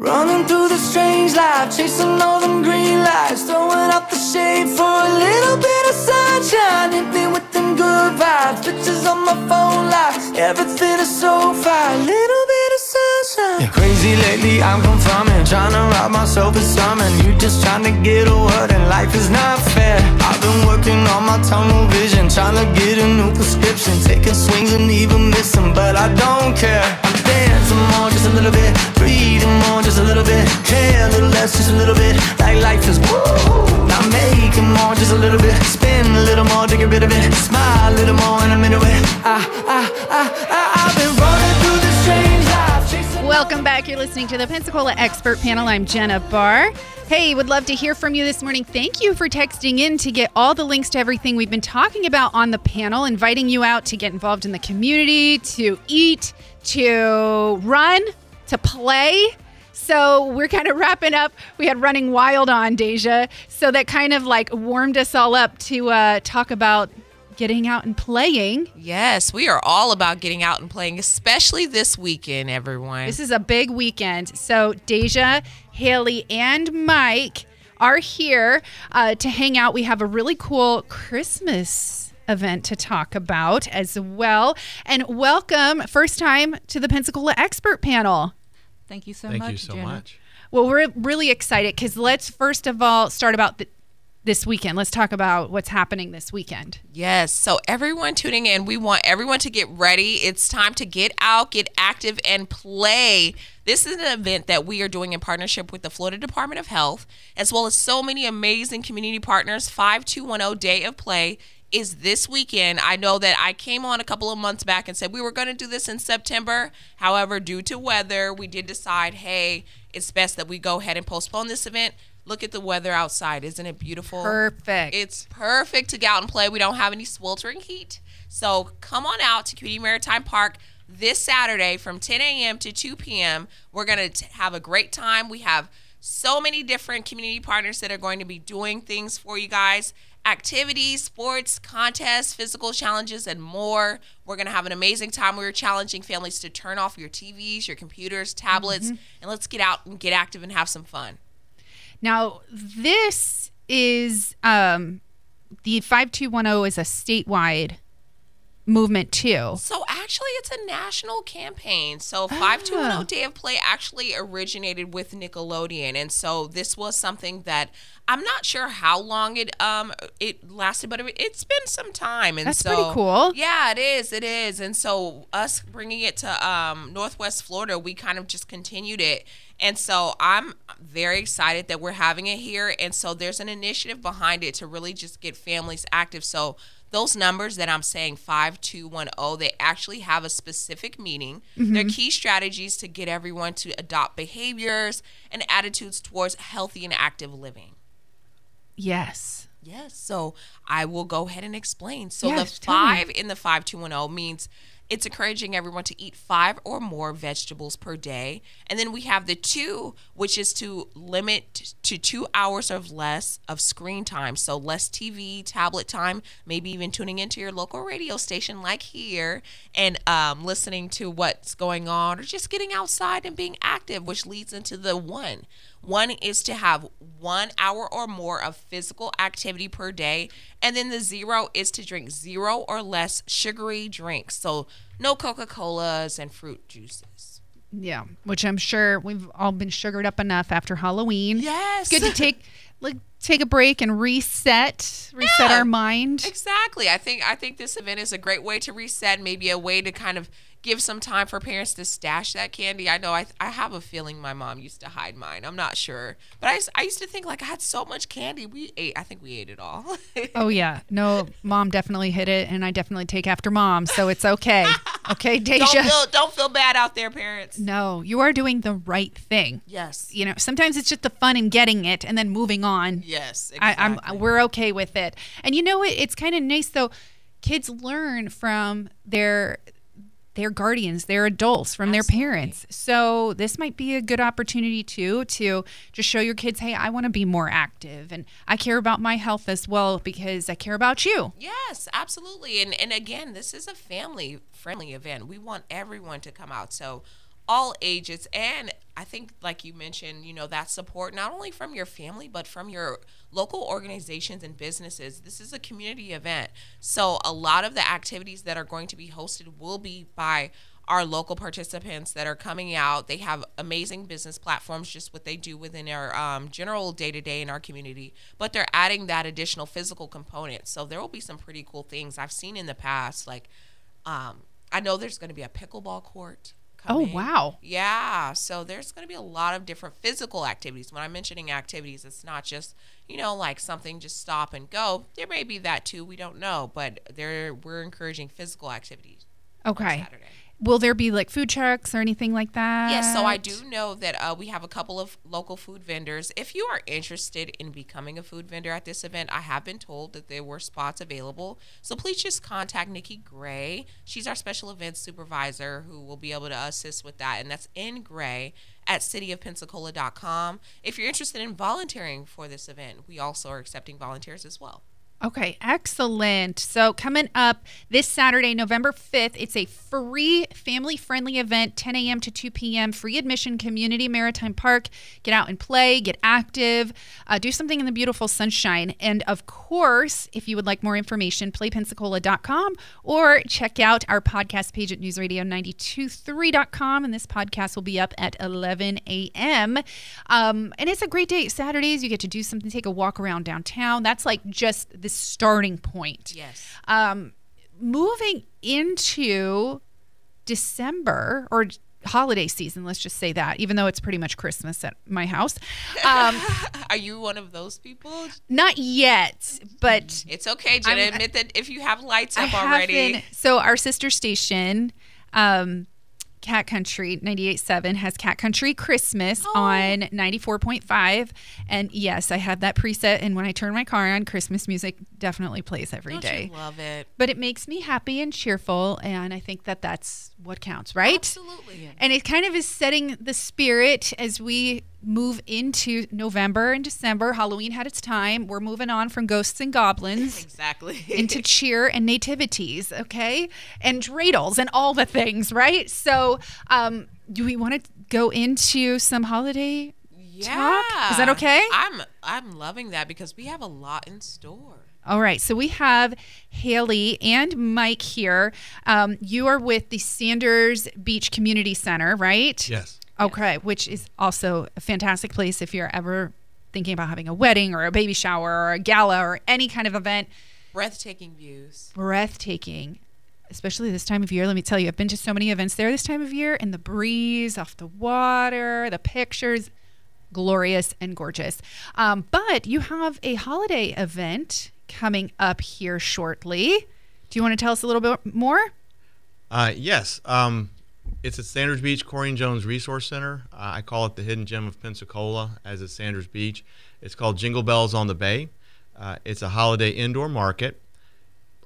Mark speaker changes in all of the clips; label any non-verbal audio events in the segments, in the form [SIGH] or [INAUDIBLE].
Speaker 1: Running through the strange life, chasing all them green lights, throwing up the shade for a little bit of sunshine. Hit me with them good vibes, pictures on my phone lights, everything is so fine. Crazy lately, I'm confirming, trying to rob myself of something. You just trying to get a word, and life is not fair. I've been working on my tunnel vision, trying to get a new prescription, taking swings and even missing, but I don't care. I'm dancing more, just a little bit, breathing more, just a little bit, care a little less, just a little bit, like life is woo. Now making more, just a little bit, spin
Speaker 2: listening to the Pensacola Expert Panel. I'm Jenna Barr. Hey, would love to hear from you this morning. Thank you for texting in to get all the links to everything we've been talking about on the panel, inviting you out to get involved in the community, to eat, to run, to play. So we're kind of wrapping up. We had Running Wild on, Deja. So that kind of like warmed us all up to uh, talk about getting out and playing.
Speaker 3: Yes, we are all about getting out and playing, especially this weekend, everyone.
Speaker 2: This is a big weekend. So Deja, Haley, and Mike are here uh, to hang out. We have a really cool Christmas event to talk about as well. And welcome, first time to the Pensacola Expert Panel.
Speaker 4: Thank you so
Speaker 5: Thank
Speaker 4: much.
Speaker 5: Thank you so
Speaker 4: Jenna.
Speaker 5: much.
Speaker 2: Well, we're really excited because let's first of all start about th- this weekend. Let's talk about what's happening this weekend.
Speaker 3: Yes. So, everyone tuning in, we want everyone to get ready. It's time to get out, get active, and play. This is an event that we are doing in partnership with the Florida Department of Health, as well as so many amazing community partners. 5210 Day of Play is this weekend. I know that I came on a couple of months back and said we were going to do this in September. However, due to weather, we did decide, hey, it's best that we go ahead and postpone this event. Look at the weather outside. Isn't it beautiful?
Speaker 2: Perfect.
Speaker 3: It's perfect to get out and play. We don't have any sweltering heat. So come on out to Community Maritime Park this Saturday from 10 a.m. to 2 p.m. We're going to have a great time. We have so many different community partners that are going to be doing things for you guys activities, sports, contests, physical challenges, and more. We're going to have an amazing time. We're challenging families to turn off your TVs, your computers, tablets, mm-hmm. and let's get out and get active and have some fun.
Speaker 2: Now, this is um, the 5210 is a statewide movement too.
Speaker 3: So actually, it's a national campaign. So 5210
Speaker 2: Ah.
Speaker 3: Day of Play actually originated with Nickelodeon, and so this was something that I'm not sure how long it um it lasted, but it, it's been some time. And
Speaker 2: That's
Speaker 3: so,
Speaker 2: pretty cool.
Speaker 3: Yeah, it is. It is. And so us bringing it to um Northwest Florida, we kind of just continued it. And so I'm very excited that we're having it here. And so there's an initiative behind it to really just get families active. So those numbers that I'm saying 5210, they actually have a specific meaning. Mm-hmm. They're key strategies to get everyone to adopt behaviors and attitudes towards healthy and active living.
Speaker 2: Yes.
Speaker 3: Yes. So I will go ahead and explain. So
Speaker 2: Yes,
Speaker 3: the five in the 5210 means it's encouraging everyone to eat five or more vegetables per day. And then we have the two, which is to limit to two hours or less of screen time. So less TV, tablet time, maybe even tuning into your local radio station like here and um, listening to what's going on or just getting outside and being active, which leads into the one. One is to have one hour or more of physical activity per day. And then the zero is to drink zero or less sugary drinks. So no Coca Colas and fruit juices.
Speaker 2: Yeah, which I'm sure we've all been sugared up enough after Halloween.
Speaker 3: Yes.
Speaker 2: It's good to take like take a break and reset, reset
Speaker 3: Yeah.
Speaker 2: our mind.
Speaker 3: Exactly. I think I think this event is a great way to reset, maybe a way to kind of give some time for parents to stash that candy. I know I, I have a feeling my mom used to hide mine. I'm not sure. But I I used to think like I had so much candy. We ate I think we ate it all. [LAUGHS]
Speaker 2: Oh yeah, no, mom definitely hid it, and I definitely take after mom, so it's okay. [LAUGHS] Okay,
Speaker 3: don't
Speaker 2: Deja.
Speaker 3: feel don't feel bad out there, parents.
Speaker 2: No, you are doing the right thing.
Speaker 3: Yes.
Speaker 2: You know, sometimes it's just the fun in getting it and then moving on.
Speaker 3: Yes.
Speaker 2: Uh,
Speaker 3: exactly.
Speaker 2: I'm we're okay with it. And you know what? It's kind of nice though. Kids learn from their their guardians, they're adults, from their parents. So this might be a good opportunity too to just show your kids, hey, I want to be more active and I care about my health as well because I care about you.
Speaker 3: Yes, absolutely. And and again, this is a family friendly event. We want everyone to come out. So all ages and I think, like you mentioned, you know, that support not only from your family, but from your local organizations and businesses. This is a community event. So, a lot of the activities that are going to be hosted will be by our local participants that are coming out. They have amazing business platforms, just what they do within our um, general day to day in our community, but they're adding that additional physical component. So there will be some pretty cool things I've seen in the past. Like, um, I know there's going to be a pickleball court.
Speaker 2: Oh, wow.
Speaker 3: Yeah, so there's going to be a lot of different physical activities. When I'm mentioning activities, it's not just you know like something just stop and go. There may be that too. We don't know, but there we're encouraging physical activities. on
Speaker 2: Okay.
Speaker 3: Saturday.
Speaker 2: Will there be like food trucks or anything like that?
Speaker 3: Yes, so I do know that uh, we have a couple of local food vendors. If you are interested in becoming a food vendor at this event, I have been told that there were spots available. So please just contact Nikki Gray. She's our special events supervisor who will be able to assist with that. And that's in Gray at cityofpensacola.com. If you're interested in volunteering for this event, we also are accepting volunteers as well.
Speaker 2: Okay, excellent. So, coming up this Saturday, November 5th, it's a free family friendly event, 10 a.m. to 2 p.m., free admission, Community Maritime Park. Get out and play, get active, uh, do something in the beautiful sunshine. And of course, if you would like more information, playpensacola.com or check out our podcast page at newsradio923.com. And this podcast will be up at 11 a.m. Um, and it's a great day. Saturdays, you get to do something, take a walk around downtown. That's like just the starting point.
Speaker 3: Yes.
Speaker 2: Um, moving into December or holiday season, let's just say that, even though it's pretty much Christmas at my house. Um, [LAUGHS]
Speaker 3: Are you one of those people?
Speaker 2: not yet, but
Speaker 3: It's okay, Jenna.
Speaker 2: I'm-
Speaker 3: admit that if you have lights
Speaker 2: I
Speaker 3: up
Speaker 2: have
Speaker 3: already.
Speaker 2: been- so our sister station, um, Cat Country 98.7 has Cat Country Christmas
Speaker 3: Oh.
Speaker 2: on 94.5. And yes, I have that preset. And when I turn my car on, Christmas music definitely plays every
Speaker 3: Don't
Speaker 2: day.
Speaker 3: love it?
Speaker 2: But it makes me happy and cheerful. And I think that that's what counts, right?
Speaker 3: Absolutely.
Speaker 2: And it kind of is setting the spirit as we move into November and December. Halloween had its time. We're moving on from ghosts and goblins [LAUGHS]
Speaker 3: Exactly.
Speaker 2: into [LAUGHS] cheer and nativities, okay? And dreidels and all the things, right? So, um, do we want to go into some holiday talk? Is that okay?
Speaker 3: I'm I'm loving that because we have a lot in store.
Speaker 2: All right, so we have Haley and Mike here. Um, you are with the Sanders Beach Community Center, right?
Speaker 4: Yes.
Speaker 2: Okay, which is also a fantastic place if you're ever thinking about having a wedding or a baby shower or a gala or any kind of event.
Speaker 3: Breathtaking views.
Speaker 2: Breathtaking, especially this time of year. Let me tell you, I've been to so many events there this time of year, and the breeze off the water, the pictures, glorious and gorgeous. Um, but you have a holiday event coming up here shortly. Do you want to tell us a little bit more?
Speaker 4: Uh, yes. Um, it's at Sanders Beach Corinne Jones Resource Center. Uh, I call it the hidden gem of Pensacola, as it's Sanders Beach. It's called Jingle Bells on the Bay. Uh, it's a holiday indoor market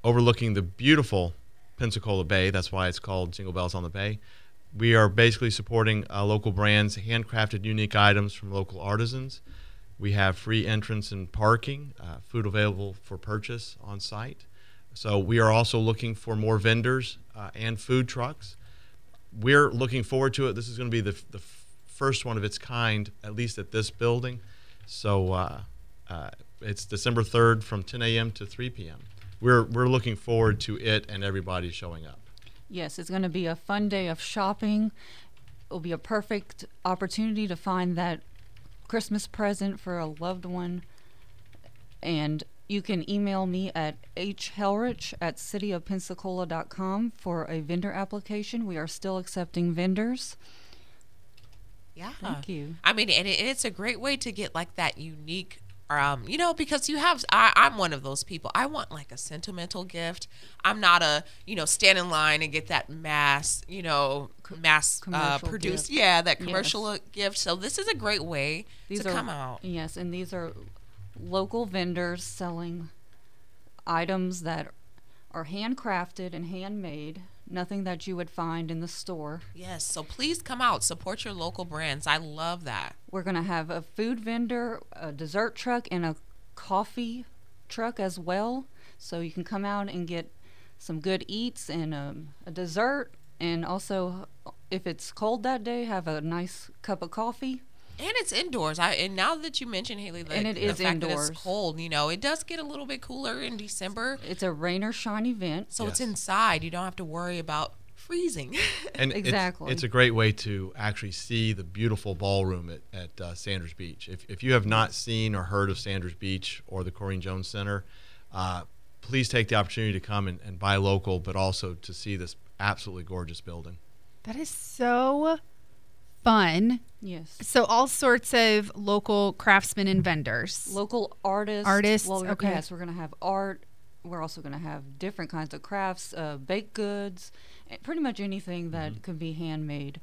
Speaker 4: overlooking the beautiful Pensacola Bay. That's why it's called Jingle Bells on the Bay. We are basically supporting uh, local brands, handcrafted, unique items from local artisans. We have free entrance and parking, uh, food available for purchase on site. So we are also looking for more vendors uh, and food trucks. We're looking forward to it. This is going to be the, the first one of its kind, at least at this building. So uh, uh, it's December 3rd from 10 a.m. to 3 p.m. We're, we're looking forward to it and everybody showing up.
Speaker 5: Yes, it's going to be a fun day of shopping. It'll be a perfect opportunity to find that Christmas present for a loved one. And you can email me at hhelrich at cityofpensacola.com for a vendor application. We are still accepting vendors.
Speaker 3: Yeah.
Speaker 5: Thank you.
Speaker 3: I mean, and it, it's a great way to get like that unique, um, you know, because you have. I, I'm one of those people. I want like a sentimental gift. I'm not a, you know, stand in line and get that mass, you know, mass uh, produced.
Speaker 5: gift.
Speaker 3: Yeah, that commercial uh gift. So this is a great way
Speaker 5: These
Speaker 3: to
Speaker 5: are
Speaker 3: come out.
Speaker 5: Yes, and these are local vendors selling items that are handcrafted and handmade. Nothing that you would find in the store.
Speaker 3: Yes. So please come out, support your local brands. I love that.
Speaker 5: We're going to have a food vendor, a dessert truck, and a coffee truck as well. So you can come out and get some good eats and um, a dessert, and also if it's cold that day, have a nice cup of coffee.
Speaker 3: And it's indoors. I and now that you mentioned Haley, the,
Speaker 5: And it
Speaker 3: the fact
Speaker 5: indoors.
Speaker 3: it's cold, you know, it does get a little bit cooler in December.
Speaker 5: It's a rain or shine event.
Speaker 3: So it's inside. You don't have to worry about freezing. [LAUGHS]
Speaker 4: And it's-
Speaker 5: Exactly.
Speaker 4: It's, a great way to actually see the beautiful ballroom at, at uh, Sanders Beach. If, if you have not seen or heard of Sanders Beach or the Corinne Jones Center, uh, please take the opportunity to come and, and buy local, but also to see this absolutely gorgeous building.
Speaker 2: That is so fun.
Speaker 5: Yes.
Speaker 2: So all sorts of local craftsmen and vendors.
Speaker 5: Local artists.
Speaker 2: Artists,
Speaker 5: Well, we're-
Speaker 2: okay.
Speaker 5: Yes, we're going to have art. We're also going to have different kinds of crafts, uh, baked goods, eh, pretty much anything that
Speaker 4: Mm-hmm.
Speaker 5: could be handmade.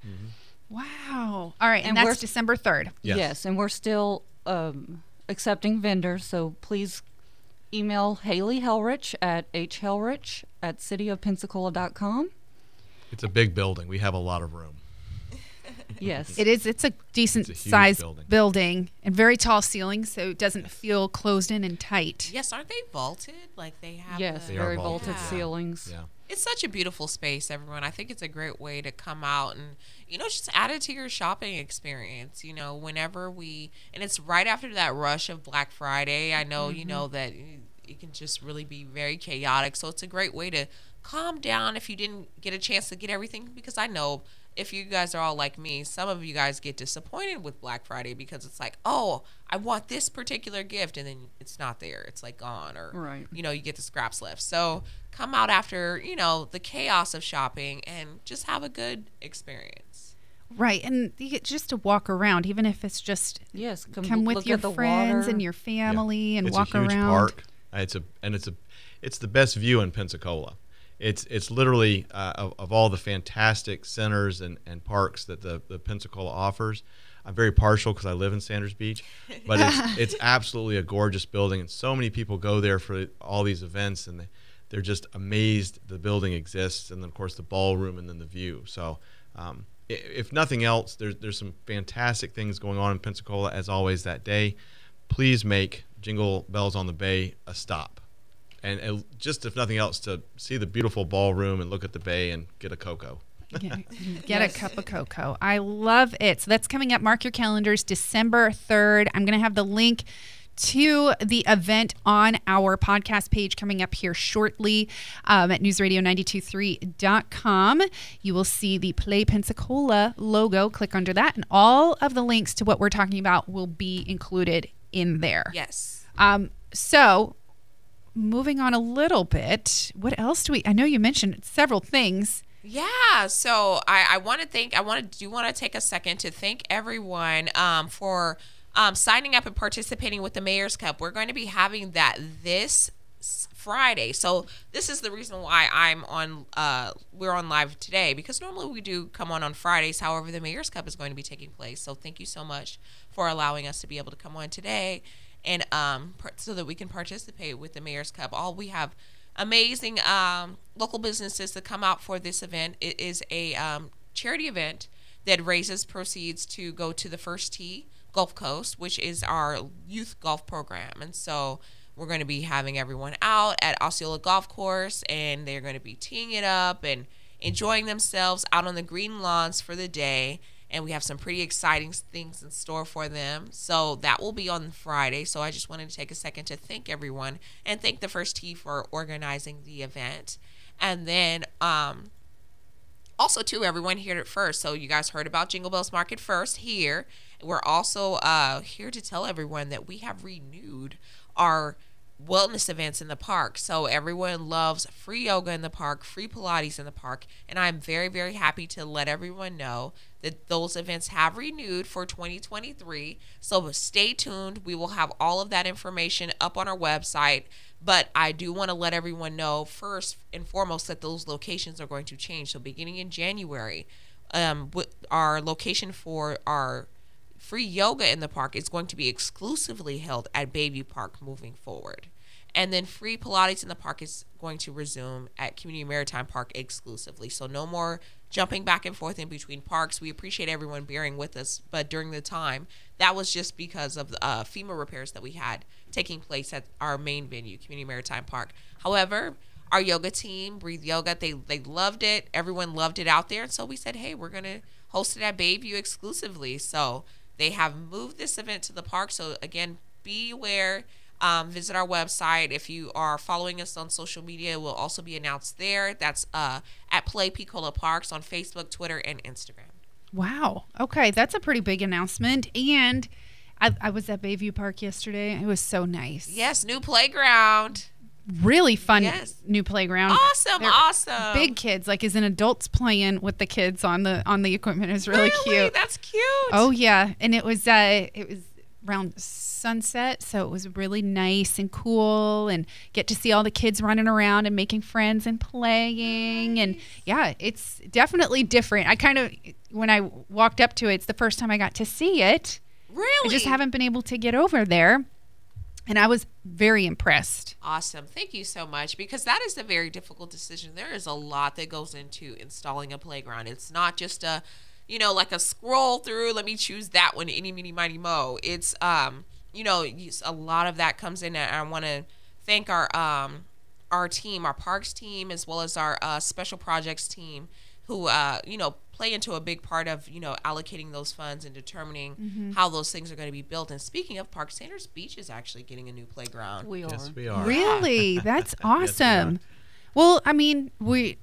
Speaker 2: Wow. All right, and,
Speaker 5: And
Speaker 2: that's
Speaker 5: we're-
Speaker 2: December 3rd.
Speaker 4: Yes.
Speaker 5: Yes, and we're still um, accepting vendors, so please email Haley Helrich at hhelrich at cityofpensacola.com.
Speaker 4: It's a big building. We have a lot of room.
Speaker 5: Yes.
Speaker 2: It is it's a decent
Speaker 4: It's a
Speaker 2: sized
Speaker 4: building.
Speaker 2: building. and very tall ceilings so it doesn't feel closed in and tight.
Speaker 3: yes, aren't they vaulted? Like they have.
Speaker 5: yes,
Speaker 3: the-
Speaker 4: They
Speaker 5: very
Speaker 4: vaulted,
Speaker 5: vaulted
Speaker 3: yeah.
Speaker 5: ceilings.
Speaker 4: Yeah.
Speaker 3: It's such a beautiful space, everyone. I think it's a great way to come out and, you know, just add it to your shopping experience. You know, whenever we, and it's right after that rush of Black Friday. I know, you mm-hmm. know, that it can just really be very chaotic. So it's a great way to calm down if you didn't get a chance to get everything. Because I know if you guys are all like me, some of you guys get disappointed with Black Friday because it's like, oh, I want this particular gift, and then it's not there. It's like gone, or
Speaker 5: Right.
Speaker 3: you know, you get the scraps left. So come out after, you know, the chaos of shopping and just have a good experience.
Speaker 2: Right. And you get just to walk around even if it's just
Speaker 5: Yes, come,
Speaker 2: come with your friends
Speaker 5: water.
Speaker 2: and your family and
Speaker 4: it's
Speaker 2: walk
Speaker 4: a huge
Speaker 2: around.
Speaker 4: park. It's a and it's a it's the best view in Pensacola. It's it's literally uh, of, of all the fantastic centers and, and parks that the, the Pensacola offers. I'm very partial because I live in Sanders Beach, [LAUGHS] but it's it's absolutely a gorgeous building, and so many people go there for all these events, and they, they're just amazed the building exists, and then of course the ballroom, and then the view. So. Um, if nothing else, there's there's some fantastic things going on in Pensacola as always that day. Please make Jingle Bells on the Bay a stop, and, and just if nothing else, to see the beautiful ballroom and look at the bay and get a cocoa.
Speaker 2: Yeah, [LAUGHS] get a cup of cocoa. I love it. So that's coming up. Mark your calendars, December 3rd. I'm going to have the link to the event on our podcast page coming up here shortly um, at newsradio923.com. You will see the Play Pensacola logo. Click under that, and all of the links to what we're talking about will be included in there.
Speaker 3: Yes.
Speaker 2: Um, so, moving on a little bit, what else do we? I know you mentioned several things.
Speaker 3: Yeah, so I, I want to thank I want to do want to take a second to thank everyone um, for um, signing up and participating with the Mayor's Cup. We're going to be having that this Friday. So this is the reason why I'm on. Uh, we're on live today because normally we do come on on Fridays. However, the Mayor's Cup is going to be taking place. So thank you so much for allowing us to be able to come on today, and um, so that we can participate with the Mayor's Cup. All we have amazing um, local businesses that come out for this event. It is a um, charity event that raises proceeds to go to the First Tee Gulf Coast, which is our youth golf program. And so we're going to be having everyone out at Osceola Golf Course, and they're going to be teeing it up and enjoying themselves out on the green lawns for the day. And we have some pretty exciting things in store for them. So that will be on Friday. So I just wanted to take a second to thank everyone and thank the First Tee for organizing the event. And then um, also too everyone heard it first so you guys heard about jingle bells market first here we're also uh, here to tell everyone that we have renewed our wellness events in the park. So everyone loves free yoga in the park free pilates in the park and i'm very very happy to let everyone know that those events have renewed for 2023 so stay tuned. We will have all of that information up on our website. But I do want to let everyone know first and foremost that those locations are going to change. So beginning in January, um, our location for our free yoga in the park is going to be exclusively held at Bayview Park moving forward. And then free Pilates in the park is going to resume at Community Maritime Park exclusively. So no more jumping back and forth in between parks. We appreciate everyone bearing with us, but during the time, that was just because of the uh, FEMA repairs that we had taking place at our main venue, Community Maritime Park. However, our yoga team, Breathe Yoga, they they loved it. Everyone loved it out there, and so we said, hey, we're gonna host it at Bayview exclusively. So they have moved this event to the park. So again, be aware. Um, visit our website. If you are following us on social media, it will also be announced there. That's uh, at Play Picola Parks on Facebook, Twitter, and Instagram.
Speaker 2: Wow. Okay, that's a pretty big announcement. And I, I was at Bayview Park yesterday. It was so nice.
Speaker 3: Yes, new playground.
Speaker 2: Really fun
Speaker 3: Yes.
Speaker 2: new playground.
Speaker 3: Awesome,
Speaker 2: They're
Speaker 3: awesome.
Speaker 2: Big kids, like as in adults playing with the kids on the on the equipment. It was really, cute.
Speaker 3: That's cute.
Speaker 2: Oh yeah, and it was uh it was around sunset, so it was really nice and cool, and get to see all the kids running around and making friends and playing, and yeah, it's definitely different. I kind of when I walked up to it, it's the first time I got to see it.
Speaker 3: really?
Speaker 2: I just haven't been able to get over there, and I was very impressed.
Speaker 3: Awesome. Thank you so much because that is a very difficult decision. There is a lot that goes into installing a playground. It's not just a, you know, like a scroll through, let me choose that one, any, meeny, mighty, mo. It's, um, you know, a lot of that comes in. And I want to thank our, um, our team, our parks team, as well as our uh, special projects team, who, uh, you know, play into a big part of, you know, allocating those funds and determining how those things are going to be built. And speaking of Park Sanders Beach is actually getting a new playground.
Speaker 5: We are.
Speaker 4: Yes, we are.
Speaker 2: Really, that's [LAUGHS]
Speaker 4: we are.
Speaker 2: awesome. well, I mean, we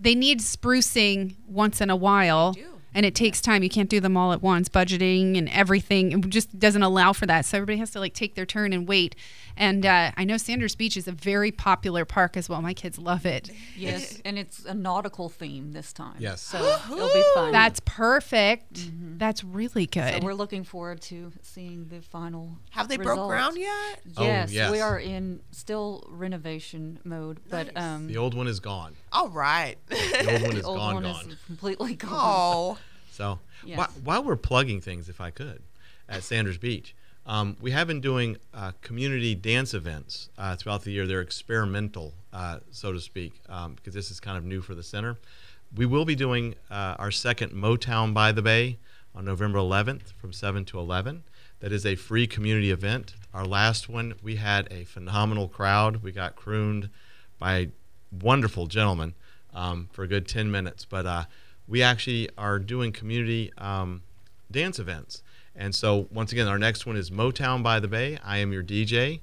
Speaker 2: they need sprucing once in a while.
Speaker 3: Do.
Speaker 2: And it takes time. You can't do them all at once. Budgeting and everything it just doesn't allow for that. So everybody has to like take their turn and wait. And uh, I know Sanders Beach is a very popular park as well. My kids love it.
Speaker 5: Yes, and it's a nautical theme this time.
Speaker 4: Yes.
Speaker 5: So it'll be fun.
Speaker 2: That's perfect. That's really
Speaker 5: so
Speaker 2: good.
Speaker 5: we're looking forward to seeing the final.
Speaker 3: Have they
Speaker 5: result.
Speaker 3: broke ground yet?
Speaker 4: Oh,
Speaker 5: Yes,
Speaker 4: yes.
Speaker 5: we are in still renovation mode, but um,
Speaker 4: The old one is gone.
Speaker 3: All right. [LAUGHS]
Speaker 4: The old one [LAUGHS] is
Speaker 5: old
Speaker 4: gone,
Speaker 5: one
Speaker 4: gone.
Speaker 5: is completely gone.
Speaker 3: oh,
Speaker 4: So
Speaker 5: Yes.
Speaker 4: whi- while we're plugging things, if I could, at Sanders Beach, um, we have been doing uh, community dance events uh, throughout the year. They're experimental, uh, so to speak, um, because this is kind of new for the center. We will be doing uh, our second Motown by the Bay on November 11th from 7 to 11. That is a free community event. Our last one, we had a phenomenal crowd. We got crooned by wonderful gentlemen um, for a good 10 minutes. But uh, we actually are doing community um, dance events. And so, once again, our next one is Motown by the Bay. I am your DJ.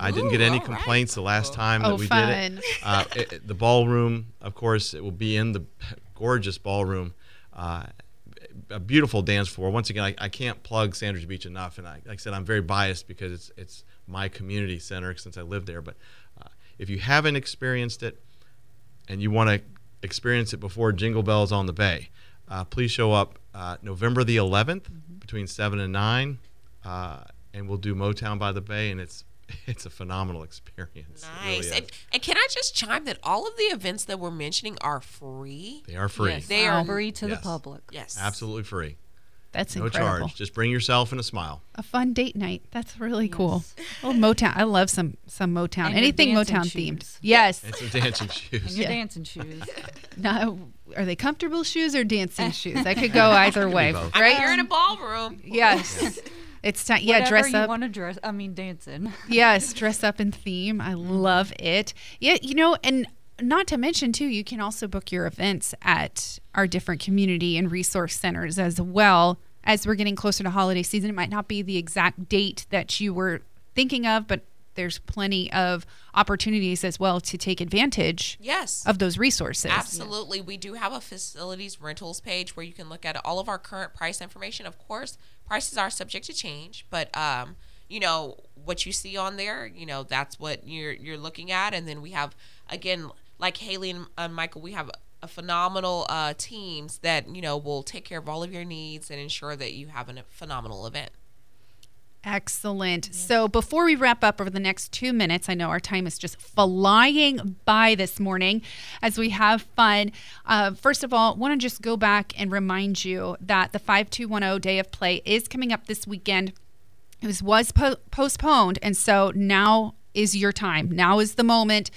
Speaker 4: I didn't get any
Speaker 3: all right.
Speaker 4: complaints the last time
Speaker 2: Oh,
Speaker 4: that we
Speaker 2: fun.
Speaker 4: did it. Uh, it- it- The ballroom, of course, it will be in the [LAUGHS] gorgeous ballroom. Uh, a beautiful dance floor. Once again, I, I can't plug Sanders Beach enough, and I, like I said, I'm very biased because it's it's my community center since I live there. But uh, if you haven't experienced it, and you want to experience it before Jingle Bells on the Bay, uh, please show up uh, November the 11th between seven and nine, uh, and we'll do Motown by the Bay, and it's [LAUGHS] it's a phenomenal experience. It really
Speaker 3: nice. and, and can I just chime that all of the events that we're mentioning are free?
Speaker 4: they are free,
Speaker 5: Yes,
Speaker 3: They are-
Speaker 5: free to
Speaker 4: Yes.
Speaker 5: the public.
Speaker 3: Yes.
Speaker 4: absolutely free,
Speaker 2: That's
Speaker 4: no
Speaker 2: incredible.
Speaker 4: charge. Just bring yourself and a smile.
Speaker 2: A fun date night. That's really cool. Oh, Motown. I love some some Motown.
Speaker 5: And
Speaker 2: Anything Motown
Speaker 5: shoes.
Speaker 2: themed. Yes.
Speaker 4: And some dancing [LAUGHS]
Speaker 5: And
Speaker 4: shoes.
Speaker 5: your
Speaker 2: Yeah.
Speaker 5: dancing shoes. [LAUGHS]
Speaker 2: Now, are they comfortable shoes or dancing [LAUGHS] shoes? I could go either way,
Speaker 4: both.
Speaker 3: I mean,
Speaker 2: right?
Speaker 3: you're in a ballroom.
Speaker 2: yes. It's time. Yeah,
Speaker 5: Whatever
Speaker 2: dress
Speaker 5: you
Speaker 2: up.
Speaker 5: want to dress. I mean, dancing.
Speaker 2: yes, dress up in theme. I mm-hmm. love it. Yeah, you know, and not to mention too, you can also book your events at our different community and resource centers as well. As we're getting closer to holiday season, it might not be the exact date that you were thinking of, but there's plenty of opportunities as well to take advantage
Speaker 3: Yes.
Speaker 2: of those resources.
Speaker 3: Absolutely. We do have a facilities rentals page where you can look at all of our current price information. Of course, prices are subject to change, but um, you know, what you see on there, you know, that's what you're you're looking at and then we have again like Haley and uh, Michael, we have phenomenal uh, teams that, you know, will take care of all of your needs and ensure that you have a phenomenal event.
Speaker 2: Excellent. So before we wrap up over the next two minutes, I know our time is just flying by this morning as we have fun. Uh, first of all, want to just go back and remind you that the 5210 Day of Play is coming up this weekend. It was, was po- postponed, and so now is your time. Now is the moment.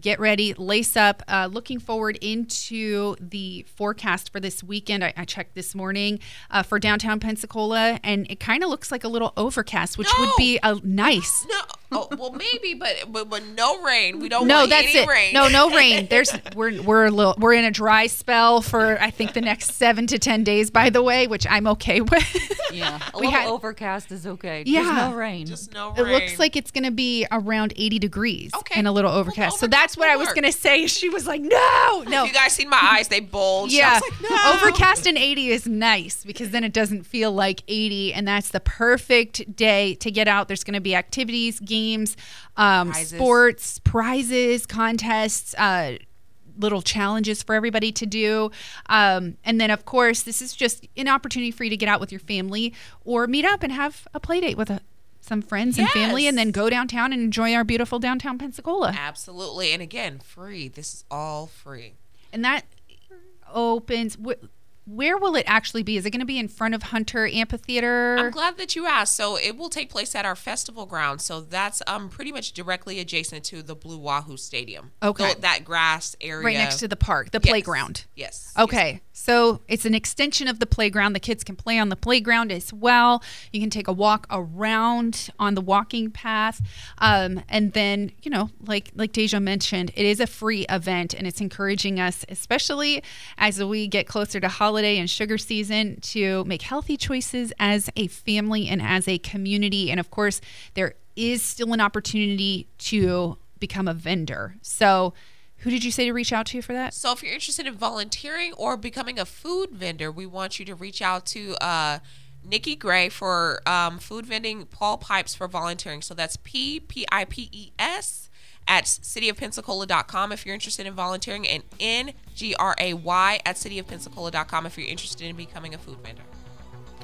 Speaker 2: Get ready, lace up. Uh, looking forward into the forecast for this weekend. I, I checked this morning uh, for downtown Pensacola, and it kind of looks like a little overcast, which would be a nice.
Speaker 3: No, [LAUGHS] oh, well maybe, but, but but no rain. We don't
Speaker 2: No,
Speaker 3: want
Speaker 2: that's
Speaker 3: any
Speaker 2: it.
Speaker 3: rain.
Speaker 2: No, no rain. [LAUGHS] There's we're we're a little we're in a dry spell for I think the next seven to ten days. By the way, which I'm okay [LAUGHS] with.
Speaker 5: Yeah, a
Speaker 2: We
Speaker 5: little
Speaker 2: had-
Speaker 5: overcast is okay.
Speaker 2: Yeah.
Speaker 5: There's no rain.
Speaker 3: Just no rain.
Speaker 2: It looks like it's going to be around 80 degrees
Speaker 3: Okay.
Speaker 2: and a little
Speaker 3: Well,
Speaker 2: overcast. so that's what
Speaker 3: will
Speaker 2: I was going to say. She was like, "No, no."
Speaker 3: You guys seen my eyes? They bulge. I
Speaker 2: yeah,
Speaker 3: was like, no.
Speaker 2: overcast and 80 is nice because then it doesn't feel like 80, and that's the perfect day to get out. There's going to be activities, games, um,
Speaker 3: Prizes.
Speaker 2: sports, prizes, contests. Uh, little challenges for everybody to do um, and then of course this is just an opportunity for you to get out with your family or meet up and have a play date with a, some friends and family and then go downtown and enjoy our beautiful downtown pensacola
Speaker 3: Absolutely, and again, free. This is all free.
Speaker 2: and that opens wh- where will it actually be is it going to be in front of hunter amphitheater
Speaker 3: I'm glad that you asked. So it will take place at our festival ground. So that's um pretty much directly adjacent to the Blue Wahoo Stadium.
Speaker 2: Okay.
Speaker 3: So that grass area
Speaker 2: right next to the park the
Speaker 3: Yes.
Speaker 2: playground
Speaker 3: Yes.
Speaker 2: Okay, so it's an extension of the playground. The kids can play on the playground as well. You can take a walk around on the walking path, um, and then you know, like like Deja mentioned, it is a free event, and it's encouraging us, especially as we get closer to holiday and sugar season, to make healthy choices as a family and as a community. And of course, there is still an opportunity to become a vendor. So. Who did you say to reach out to for that?
Speaker 3: So if you're interested in volunteering or becoming a food vendor, we want you to reach out to uh, Nikki Gray for um, food vending, Paul Pipes for volunteering. So that's P P I P E S at cityofpensacola.com if you're interested in volunteering, and N G R A Y at cityofpensacola.com if you're interested in becoming a food vendor.